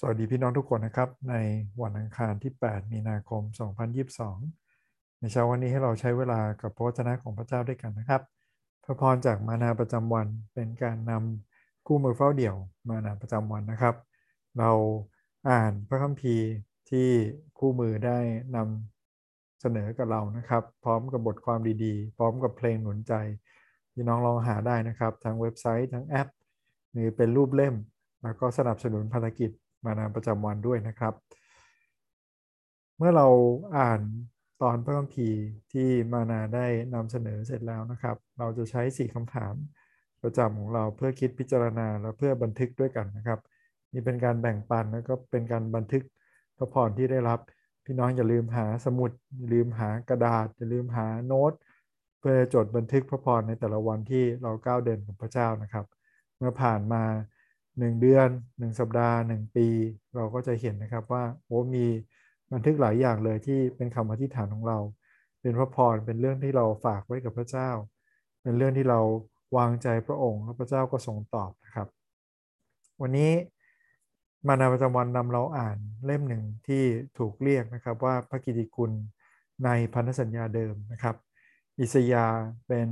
สวัสดีพี่น้องทุกคนนะครับ ในวันอังคารที่ 8 มีนาคม 2022 ในเช้าวันนี้ให้เราใช้เวลากับพระวจนะของพระเจ้าด้วยกันนะครับ พระพรจากมานาประจำวันเป็นการนำคู่มือเฝ้าเดี่ยวมานาประจำวันนะครับ เราอ่านพระคัมภีร์ที่คู่มือได้นำเสนอกับเรานะครับ พร้อมกับบทความดีๆ พร้อมกับเพลงหนุนใจพี่น้องลองหาได้นะครับทั้งเว็บไซต์ทั้งแอปหรือเป็นรูปเล่ม แล้วก็สนับสนุนภารกิจ มานาประจำวันด้วยนะครับ เมื่อเราอ่านตอนพระคัมภีร์ที่มานาได้นำเสนอเสร็จแล้วนะครับ เราจะใช้สี่คำถามประจำของเราเพื่อคิดพิจารณาและเพื่อบันทึกด้วยกันนะครับ นี่เป็นการแบ่งปันแล้วก็เป็นการบันทึกพระพรที่ได้รับ พี่น้องอย่าลืมหาสมุดอย่าลืมหากระดาษอย่าลืมหาโน้ต เพื่อจดบันทึกพระพรในแต่ละวันที่เราก้าวเดินกับพระเจ้านะครับ เมื่อผ่านมา 1 เดือน 1 สัปดาห์ 1 ปี เราก็จะเห็นนะครับว่าโอ้มีบันทึกหลายอย่างเลยที่เป็นคำอธิษฐานของเรา เป็นพระพรเป็นเรื่องที่เราฝากไว้กับพระเจ้า เป็นเรื่องที่เราวางใจพระองค์แล้วพระเจ้าก็ทรงตอบนะครับ วันนี้มานาประจำวันนำเราอ่านเล่มหนึ่งที่ถูกเรียกนะครับว่าพระกิติคุณในพันธสัญญาเดิมนะครับ อิสยาเป็น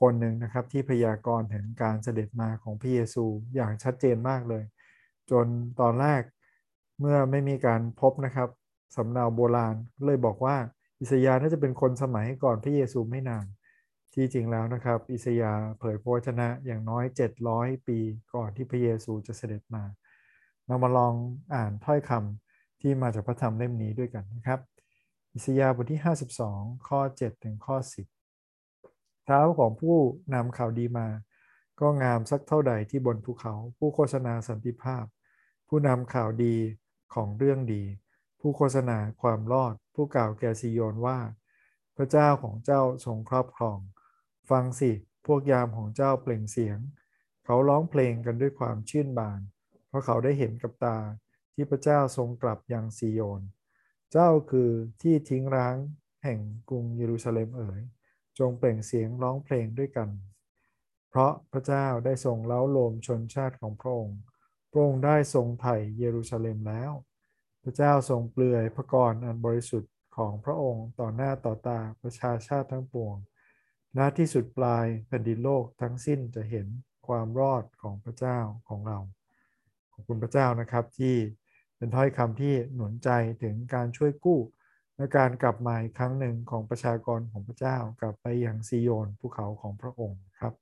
คนหนึ่งนะครับที่พยากรณ์ถึงการเสด็จมาของพระเยซูอย่างชัดเจนมากเลย จนตอนแรกเมื่อไม่มีการพบนะครับสำเนาโบราณเลยบอกว่าอิสยาห์น่าจะเป็นคนสมัยก่อนพระเยซูไม่นานที่จริงแล้วนะครับ อิสยาห์เผยพระวจนะอย่างน้อย 700 ปีก่อนที่พระเยซูจะเสด็จมา เรามาลองอ่านถ้อยคำที่มาจากพระธรรมเล่มนี้ด้วยกันนะครับ อิสยาห์บทที่ 52 ข้อ 7 ถึงข้อ 10 เท้าของผู้นำข่าวดีมา ก็งามสักเท่าใดที่บนภูเขา ผู้โฆษณาสันติภาพ ผู้นำข่าวดีของเรื่องดี ผู้โฆษณาความรอด ผู้กล่าวแก่ซิโยนว่า พระเจ้าของเจ้าทรงครอบครอง ฟังสิพวกยามของเจ้าเปล่งเสียง เขาร้องเพลงกันด้วยความชื่นบาน เพราะเขาได้เห็นกับตาที่พระเจ้าทรงกลับยังซิโยน เจ้าคือที่ทิ้งร้างแห่งกรุงเยรูซาเล็มเอ๋ย จงเปล่งเสียงร้องเพลงด้วยกัน เพราะพระเจ้าได้ทรงเล้าโลมชนชาติของพระองค์ พระองค์ได้ทรงไถ่เยรูซาเล็มแล้ว พระเจ้าทรงเปลือยพระกรอันบริสุทธิ์ของพระองค์ต่อหน้าต่อตาประชาชาติทั้งปวงณที่สุดปลายแผ่นดินโลกทั้งสิ้นจะเห็นความรอดของพระเจ้าของเรา ขอบคุณพระเจ้านะครับที่เป็นถ้อยคำที่หนุนใจถึงการช่วยกู้ และการกลับมาอีกครั้งหนึ่งของประชากรของพระเจ้ากลับไปยังซีโยนภูเขาของพระองค์ครับ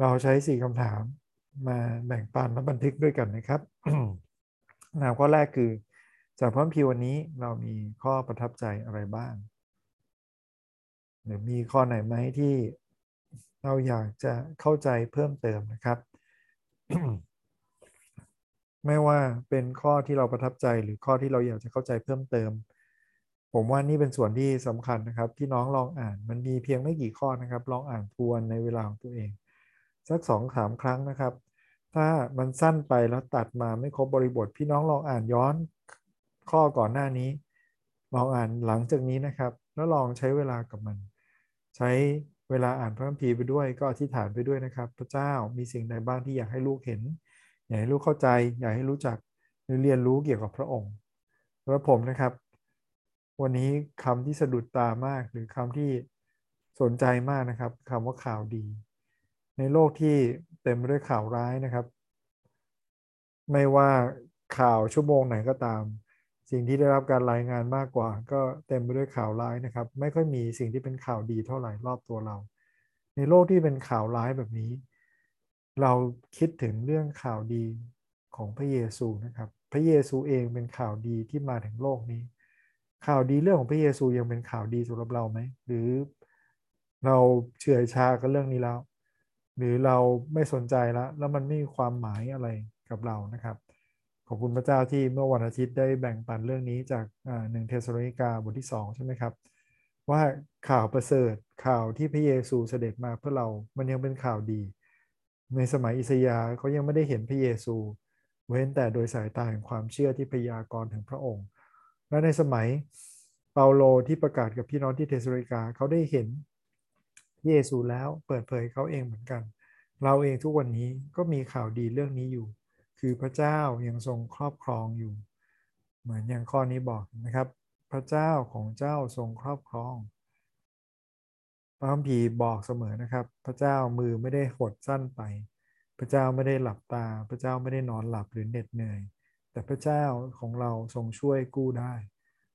เราใช้สี่คำถามมาแบ่งปันและบันทึกด้วยกันนะครับคำถามข้อแรกคือ จากพระพีวันนี้เรามีข้อประทับใจอะไรบ้าง หรือมีข้อไหนไหมที่เราอยากจะเข้าใจเพิ่มเติมนะครับไม่ว่าเป็นข้อที่เราประทับใจหรือข้อที่เราอยากจะเข้าใจเพิ่มเติม ผมว่านี่เป็นส่วนที่สำคัญนะครับพี่น้องลองอ่านมันมีเพียงไม่กี่ข้อนะครับ ลองอ่านทวนในเวลาของตัวเอง สักสองสามครั้งนะครับ ถ้ามันสั้นไปแล้วตัดมาไม่ครบบริบท พี่น้องลองอ่านย้อนข้อก่อนหน้านี้ ลองอ่านหลังจากนี้นะครับ แล้วลองใช้เวลากับมัน ใช้เวลาอ่านพระคัมภีร์ไปด้วยก็อธิษฐานไปด้วยนะครับ พระเจ้ามีสิ่งใดบ้างที่อยากให้ลูกเห็น อยากให้ลูกเข้าใจ อยากให้รู้จักหรือเรียนรู้เกี่ยวกับพระองค์แล้วผมนะครับ วันนี้คำที่สะดุดตามากหรือคำที่สนใจมากนะครับคำว่าข่าวดี ในโลกที่เต็มไปด้วยข่าวร้ายนะครับ ไม่ว่าข่าวชั่วโมงไหนก็ตาม สิ่งที่ได้รับการรายงานมากกว่า ก็เต็มไปด้วยข่าวร้ายนะครับ ไม่ค่อยมีสิ่งที่เป็นข่าวดีเท่าไหร่รอบตัวเรา ในโลกที่เป็นข่าวร้ายแบบนี้ เราคิดถึงเรื่องข่าวดีของพระเยซูนะครับ พระเยซูเองเป็นข่าวดีที่มาถึงโลกนี้ ข่าวดีเรื่องของพระเยซูยังเป็นข่าวดีสำหรับเราไหม หรือเราเฉื่อยชากับเรื่องนี้แล้ว หรือเราไม่สนใจแล้ว แล้วมันไม่มีความหมายอะไรกับเรานะครับ ขอบคุณพระเจ้าที่เมื่อวันอาทิตย์ได้แบ่งปันเรื่องนี้จากหนึ่งเทสโลนิกาบทที่ 2 ใช่ไหมครับ ว่าข่าวประเสริฐข่าวที่พระเยซูเสด็จมาเพื่อเรา มันยังเป็นข่าวดี ในสมัยอิสยาห์เขายังไม่ได้เห็นพระเยซู เว้นแต่โดยสายตาแห่งความเชื่อที่พยากรณ์ถึงพระองค์ และในสมัยเปาโลที่ประกาศกับพี่น้องที่เทสโลนิกาเขาได้เห็นเยซูแล้วเปิดเผยเขาเองเหมือนกัน เราเองทุกวันนี้ก็มีข่าวดีเรื่องนี้อยู่ คือพระเจ้ายังทรงครอบครองอยู่ เหมือนอย่างข้อนี้บอกนะครับ พระเจ้าของเจ้าทรงครอบครองพระคัมภีร์บอกเสมอนะครับ พระเจ้ามือไม่ได้หดสั้นไป พระเจ้าไม่ได้หลับตา พระเจ้าไม่ได้นอนหลับหรือเหน็ดเหนื่อย แต่พระเจ้าของเราทรงช่วยกู้ได้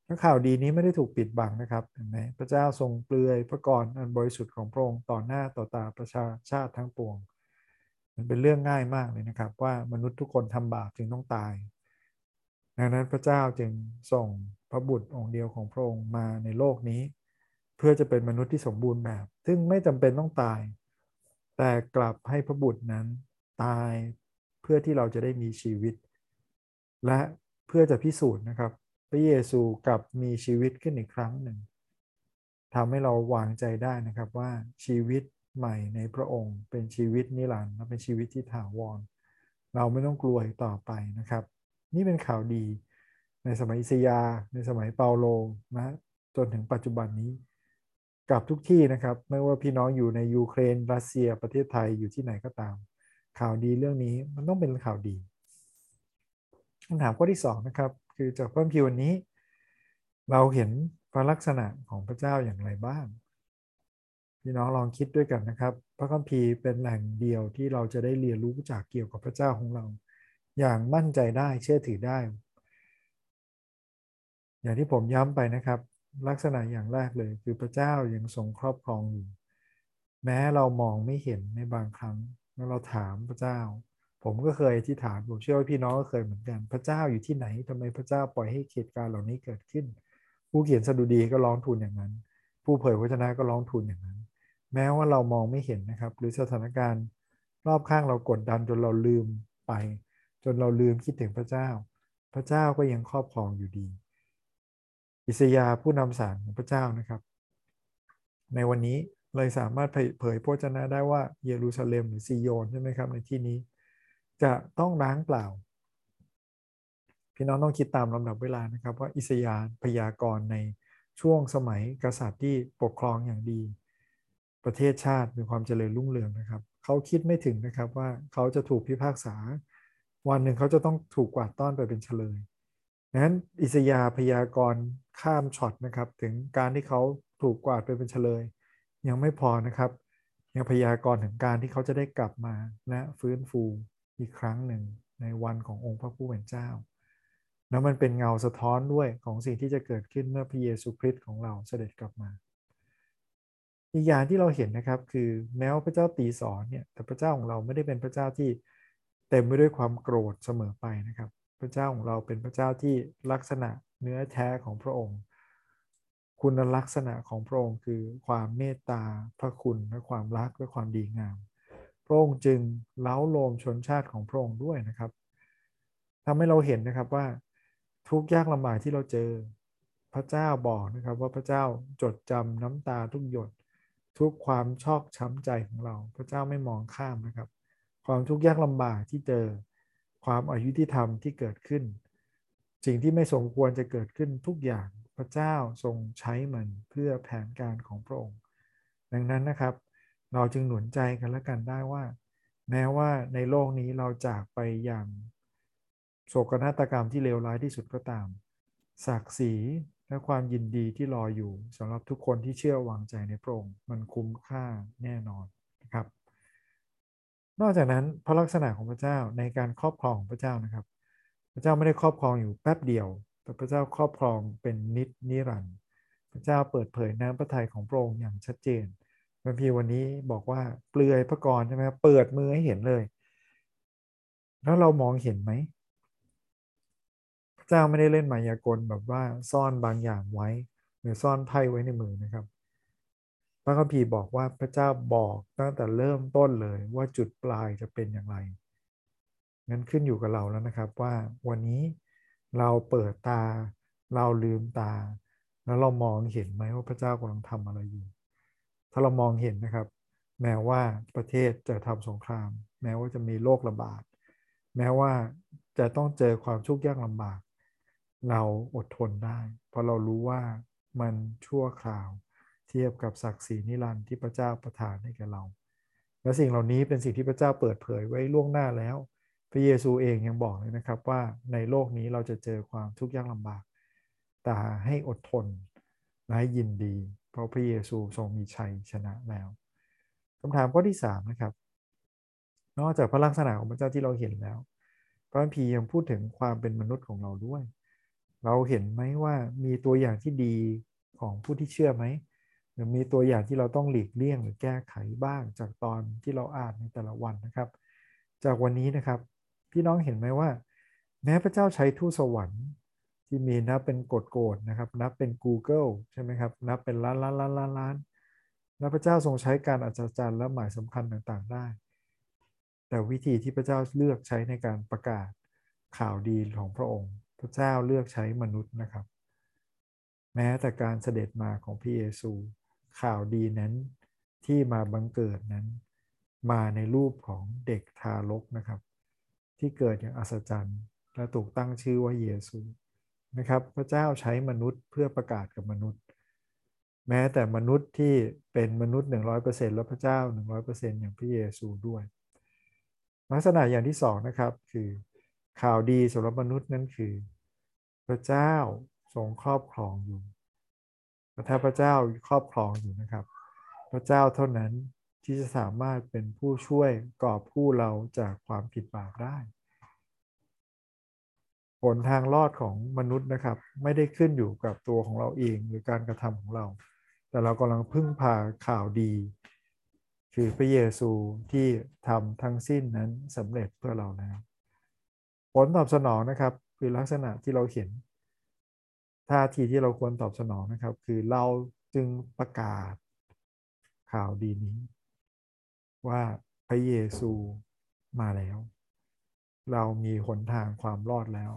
และข่าวดีนี้ไม่ได้ถูกปิดบังนะครับเห็นไหมพระเจ้าทรงเปลือยพระกรอันบริสุทธิ์ของพระองค์ต่อหน้าต่อตาประชาชาติทั้งปวง มันเป็นเรื่องง่ายมากเลยนะครับ ว่ามนุษย์ทุกคนทำบาปจึงต้องตาย ดังนั้นพระเจ้าจึงส่งพระบุตรองค์เดียวของพระองค์มาในโลกนี้ เพื่อจะเป็นมนุษย์ที่สมบูรณ์แบบ ซึ่งไม่จำเป็นต้องตาย แต่กลับให้พระบุตรนั้นตายเพื่อที่เราจะได้มีชีวิต และเพื่อจะพิสูจน์นะครับ พระเยซูกลับมีชีวิตขึ้นอีกครั้งหนึ่งทำให้เราวางใจได้นะครับว่าชีวิตใหม่ในพระองค์ เป็นชีวิตนิรันดร์และเป็นชีวิตที่ถาวร เราไม่ต้องกลัวต่อไปนะครับ นี่เป็นข่าวดีในสมัยอิสยา ในสมัยเปาโลนะจนถึงปัจจุบันนี้กับทุกที่นะครับ ไม่ว่าพี่น้องอยู่ในยูเครนรัสเซียประเทศไทยอยู่ที่ไหนก็ตาม ข่าวดีเรื่องนี้มันต้องเป็นข่าวดีำถามข้อที่2นะครับ คือจากพระคัมภีวันนี้ เราเห็นพระลักษณะของพระเจ้าอย่างไรบ้างพี่น้องลองคิดด้วยกันนะครับ พระคัมภีร์เป็นแหล่งเดียวที่เราจะได้เรียนรู้จากเกี่ยวกับพระเจ้าของเรา อย่างมั่นใจได้เชื่อถือได้ อย่างที่ผมย้ำไปนะครับ ลักษณะอย่างแรกเลย คือพระเจ้ายังทรงครอบครองอยู่แม้เรามองไม่เห็นในบางครั้งแล้วเราถามพระเจ้า ผมก็เคยที่ถามผมเชื่อว่าพี่น้องก็เคยเหมือนกัน พระเจ้าอยู่ที่ไหนทำไมพระเจ้าปล่อยให้เหตุการณ์เหล่านี้เกิดขึ้น ผู้เขียนสดุดีก็ร้องทูลอย่างนั้น ผู้เผยพระชนะก็ร้องทูลอย่างนั้น แม้ว่าเรามองไม่เห็นนะครับ หรือสถานการณ์รอบข้างเรากดดันจนเราลืมไป จนเราลืมคิดถึงพระเจ้า พระเจ้าก็ยังครอบครองอยู่ดี อิสยาผู้นำสารของพระเจ้านะครับ ในวันนี้เลยสามารถเผยพระชนะได้ว่าเยรูซาเล็มหรือซีโยนใช่ไหมครับในที่นี้ จะต้องล้างเปล่า พี่น้องต้องคิดตามลำดับเวลานะครับว่าอิสยาห์พยากรณ์ในช่วงสมัยกษัตริย์ที่ปกครองอย่างดี ประเทศชาติมีความเจริญรุ่งเรืองนะครับ เขาคิดไม่ถึงนะครับว่าเขาจะถูกพิพากษา วันหนึ่งเขาจะต้องถูกกวาดต้อนไปเป็นเฉลยนั้นอิสยาพยากรณ์ข้ามช็อตนะครับ ถึงการที่เขาถูกกวาดไปเป็นเฉลย ยังไม่พอนะครับยังพยากรณ์ถึงการที่เขาจะได้กลับมาและฟื้นฟู อีกครั้งหนึ่งในวันขององค์พระผู้เป็นเจ้า แล้วมันเป็นเงาสะท้อนด้วยของสิ่งที่จะเกิดขึ้นเมื่อพระเยซูคริสต์ของเราเสด็จกลับมา อีกอย่างที่เราเห็นนะครับคือแม้ว่าพระเจ้าตีสอนเนี่ยแต่พระเจ้าของเราไม่ได้เป็นพระเจ้าที่เต็มไปด้วยความโกรธเสมอไปนะครับ พระเจ้าของเราเป็นพระเจ้าที่ลักษณะเนื้อแท้ของพระองค์ คุณลักษณะของพระองค์คือความเมตตาพระคุณและความรักและความดีงาม ระองค์จึงเล้าโลมชนชาติของพระองค์ด้วยนะครับทำให้เราเห็นนะครับว่าทุกยากลำบากที่เราเจอ พระเจ้าบอกนะครับว่าพระเจ้าจดจำน้ำตาทุกหยด ทุกความชอกช้ำใจของเรา พระเจ้าไม่มองข้ามนะครับ ความทุกข์ยากลำบากที่เจอ ความอายุที่ทำที่เกิดขึ้น สิ่งที่ไม่สมควรจะเกิดขึ้นทุกอย่างพระเจ้าทรงใช้มันเพื่อแผนการของพระองค์ ดังนั้นนะครับ เราจึงหนุนใจกันและกันได้ว่า แม้ว่าในโลกนี้เราจากไปอย่างโศกนาฏกรรมที่เลวร้ายที่สุดก็ตาม ศักดิ์ศรีและความยินดีที่รออยู่สำหรับทุกคนที่เชื่อวางใจในพระองค์มันคุ้มค่าแน่นอนนะครับ นอกจากนั้นพระลักษณะของพระเจ้าในการครอบครองของพระเจ้านะครับ พระเจ้าไม่ได้ครอบครองอยู่แป๊บเดียว แต่พระเจ้าครอบครองเป็นนิจนิรันดร์พระเจ้าเปิดเผยน้ำพระทัยของพระองค์อย่างชัดเจน พระพีวันนี้บอกว่าเปลือยพระกรใช่ไหมเปิดมือให้เห็นเลย แล้วเรามองเห็นไหมพระเจ้าไม่ได้เล่นมายากลแบบว่าซ่อนบางอย่างไว้ หรือซ่อนไพ่ไว้ในมือนะครับ พระคัมภีร์บอกว่าพระเจ้าบอกตั้งแต่เริ่มต้นเลยว่าจุดปลายจะเป็นอย่างไรงั้นขึ้นอยู่กับเราแล้วนะครับว่าวันนี้เราเปิดตา เราลืมตา แล้วเรามองเห็นไหมว่าพระเจ้ากำลังทำอะไรอยู่ ถ้าเรามองเห็นนะครับ แม้ว่าประเทศจะทำสงคราม แม้ว่าจะมีโรคระบาด แม้ว่าจะต้องเจอความทุกข์ยากลำบาก เราอดทนได้ เพราะเรารู้ว่ามันชั่วคราว เทียบกับศักดิ์ศรีนิรันดร์ที่พระเจ้าประทานให้แก่เรา และสิ่งเหล่านี้เป็นสิ่งที่พระเจ้าเปิดเผยไว้ล่วงหน้าแล้ว พระเยซูเองยังบอกเลยนะครับว่าในโลกนี้เราจะเจอความทุกข์ยากลำบาก แต่ให้อดทนและให้ยินดี เพราะพระเยซูทรงมีชัยชนะแล้วคำถามข้อที่3นะครับ นอกจากพระลักษณะของพระเจ้าที่เราเห็นแล้ว พระพียังพูดถึงความเป็นมนุษย์ของเราด้วย เราเห็นไหมว่ามีตัวอย่างที่ดีของผู้ที่เชื่อไหมหรือมีตัวอย่างที่เราต้องหลีกเลี่ยงหรือแก้ไขบ้างจากตอนที่เราอ่านในแต่ละวันนะครับ จากวันนี้นะครับ พี่น้องเห็นไหมว่า แม้พระเจ้าใช้ทูตสวรรค์ ที่มีนับเป็นกฎโกฎนะครับ นับเป็น Google ใช่ไหมครับ นับเป็นล้านล้านล้านล้านล้านและพระเจ้าทรงใช้การอัศจรรย์และหมายสำคัญต่างๆ ได้ แต่วิธีที่พระเจ้าเลือกใช้ในการประกาศข่าวดีของพระองค์ พระเจ้าเลือกใช้มนุษย์นะครับ แม้แต่การเสด็จมาของพระเยซูข่าวดีนั้นที่มาบังเกิดนั้น มาในรูปของเด็กทารกนะครับ ที่เกิดอย่างอัศจรรย์และถูกตั้งชื่อว่าเยซู นะครับ พระเจ้าใช้มนุษย์เพื่อประกาศกับมนุษย์ แม้แต่มนุษย์ที่เป็นมนุษย์ 100%แล้วพระเจ้า 100%อย่างพระเยซูด้วยลักษณะอย่างที่สองนะครับคือข่าวดีสำหรับมนุษย์นั้นคือ พระเจ้าทรงครอบครองอยู่ถ้าพระเจ้าครอบครองอยู่นะครับ พระเจ้าเท่านั้นที่จะสามารถเป็นผู้ช่วยกอบผู้เราจากความผิดบาปได้ ผลทางรอดของมนุษย์นะครับ ไม่ได้ขึ้นอยู่กับตัวของเราเองหรือการกระทำของเรา แต่เรากำลังพึ่งพาข่าวดี คือพระเยซูที่ทำทั้งสิ้นนั้นสำเร็จเพื่อเราแล้วผลตอบสนองนะครับคือลักษณะที่เราเห็นท่าทีที่เราควรตอบสนองนะครับ คือเราจึงประกาศข่าวดีนี้ ว่าพระเยซูมาแล้ว เรามีหนทางความรอดแล้ว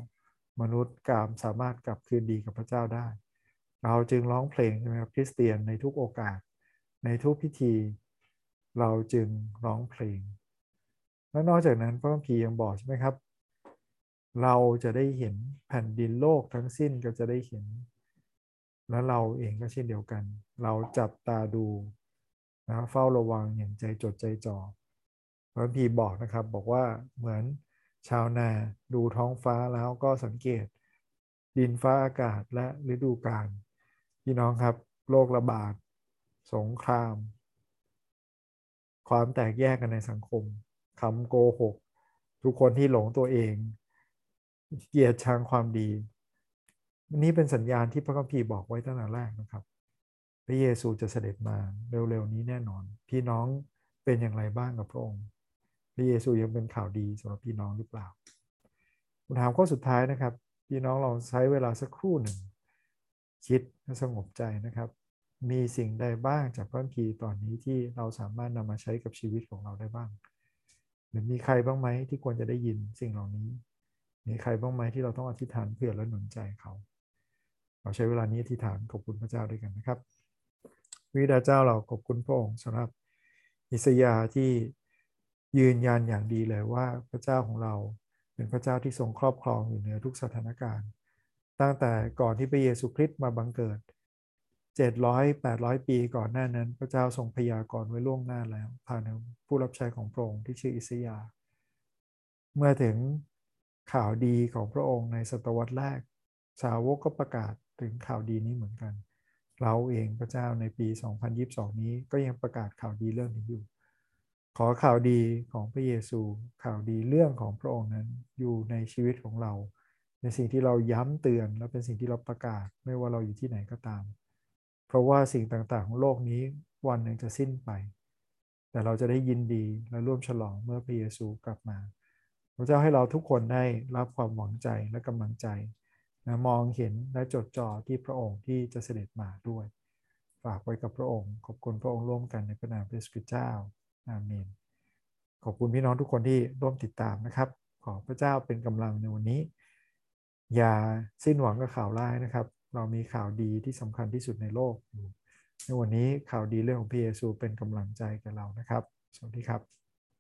มนุษย์กามสามารถกลับคืนดีกับพระเจ้าได้ เราจึงร้องเพลงใช่ไหมครับคริสเตียนในทุกโอกาส ในทุกพิธี เราจึงร้องเพลง และนอกจากนั้นพระคัมภีร์ยังบอกใช่ไหมครับ เราจะได้เห็นแผ่นดินโลกทั้งสิ้นก็จะได้เห็น และเราเองก็เช่นเดียวกัน เราจับตาดูนะเฝ้าระวังอย่างใจจดใจจ่อพระพีบอกนะครับบอกว่าเหมือน ชาวนาดูท้องฟ้าแล้วก็สังเกต ดินฟ้าอากาศและฤดูกาลพี่น้องครับโรคระบาด สงคราม ความแตกแยกกันในสังคมคำโกหก ทุกคนที่หลงตัวเอง เกียรติชังความดีนี้เป็นสัญญาณที่พระคัมภีร์บอกไว้ตั้งแต่แรกนะครับ พระเยซูจะเสด็จมาเร็วๆนี้แน่นอน พี่น้องเป็นอย่างไรบ้างกับพระองค์ พระเยซูยังเป็นข่าวดีสำหรับพี่น้องหรือเปล่าคำถามข้อสุดท้ายนะครับ พี่น้องลองใช้เวลาสักครู่หนึ่ง คิดและสงบใจนะครับ มีสิ่งใดบ้างจากพระคัมภีร์ตอนนี้ที่เราสามารถนำมาใช้กับชีวิตของเราได้บ้าง หรือมีใครบ้างไหมที่ควรจะได้ยินสิ่งเหล่านี้ มีใครบ้างไหมที่เราต้องอธิษฐานเพื่อและหนุนใจเขา เราใช้เวลานี้อธิษฐานขอบคุณพระเจ้าด้วยกันนะครับวิดาเจ้าเราขอบคุณพระองค์สำหรับอิสยาที่ ยืนยันอย่างดีเลยว่าพระเจ้าของเราเป็นพระเจ้าที่ทรงครอบครองอยู่เหนือทุกสถานการณ์ ตั้งแต่ก่อนที่พระเยซูคริสต์มาบังเกิด 700 800 ปีก่อนหน้านั้น พระเจ้าทรงพยากรณ์ไว้ล่วงหน้าแล้ว ผ่านผู้รับใช้ของพระองค์ที่ชื่ออิสยา เมื่อถึงข่าวดีของพระองค์ในศตวรรษแรก สาวกก็ประกาศถึงข่าวดีนี้เหมือนกัน เราเองพระเจ้าในปี 2022 นี้ก็ยังประกาศข่าวดีเรื่องนี้อยู่ ขอข่าวดีของพระเยซู ข่าวดีเรื่องของพระองค์นั้นอยู่ในชีวิตของเรา ในสิ่งที่เราย้ำเตือนและเป็นสิ่งที่เราประกาศ ไม่ว่าเราอยู่ที่ไหนก็ตาม เพราะว่าสิ่งต่างๆ ของโลกนี้วันหนึ่งจะสิ้นไป แต่เราจะได้ยินดีและร่วมฉลองเมื่อพระเยซูกลับมาพระเจ้าให้เราทุกคนได้รับความหวังใจและกำลังใจนะมองเห็นและจดจ่อที่พระองค์ที่จะเสด็จมาด้วย ฝากไว้กับพระองค์ ขอบคุณพระองค์ร่วมกันในพระนามพระสุดเจ้า อาเมน ขอบคุณพี่น้องทุกคนที่ร่วมติดตามนะครับ ขอพระเจ้าเป็นกำลังในวันนี้ อย่าสิ้นหวังกับข่าวร้ายนะครับ เรามีข่าวดีที่สำคัญที่สุดในโลกอยู่ในวันนี้ข่าวดีเรื่องของพระเยซูเป็นกำลังใจกับเรานะครับ สวัสดีครับ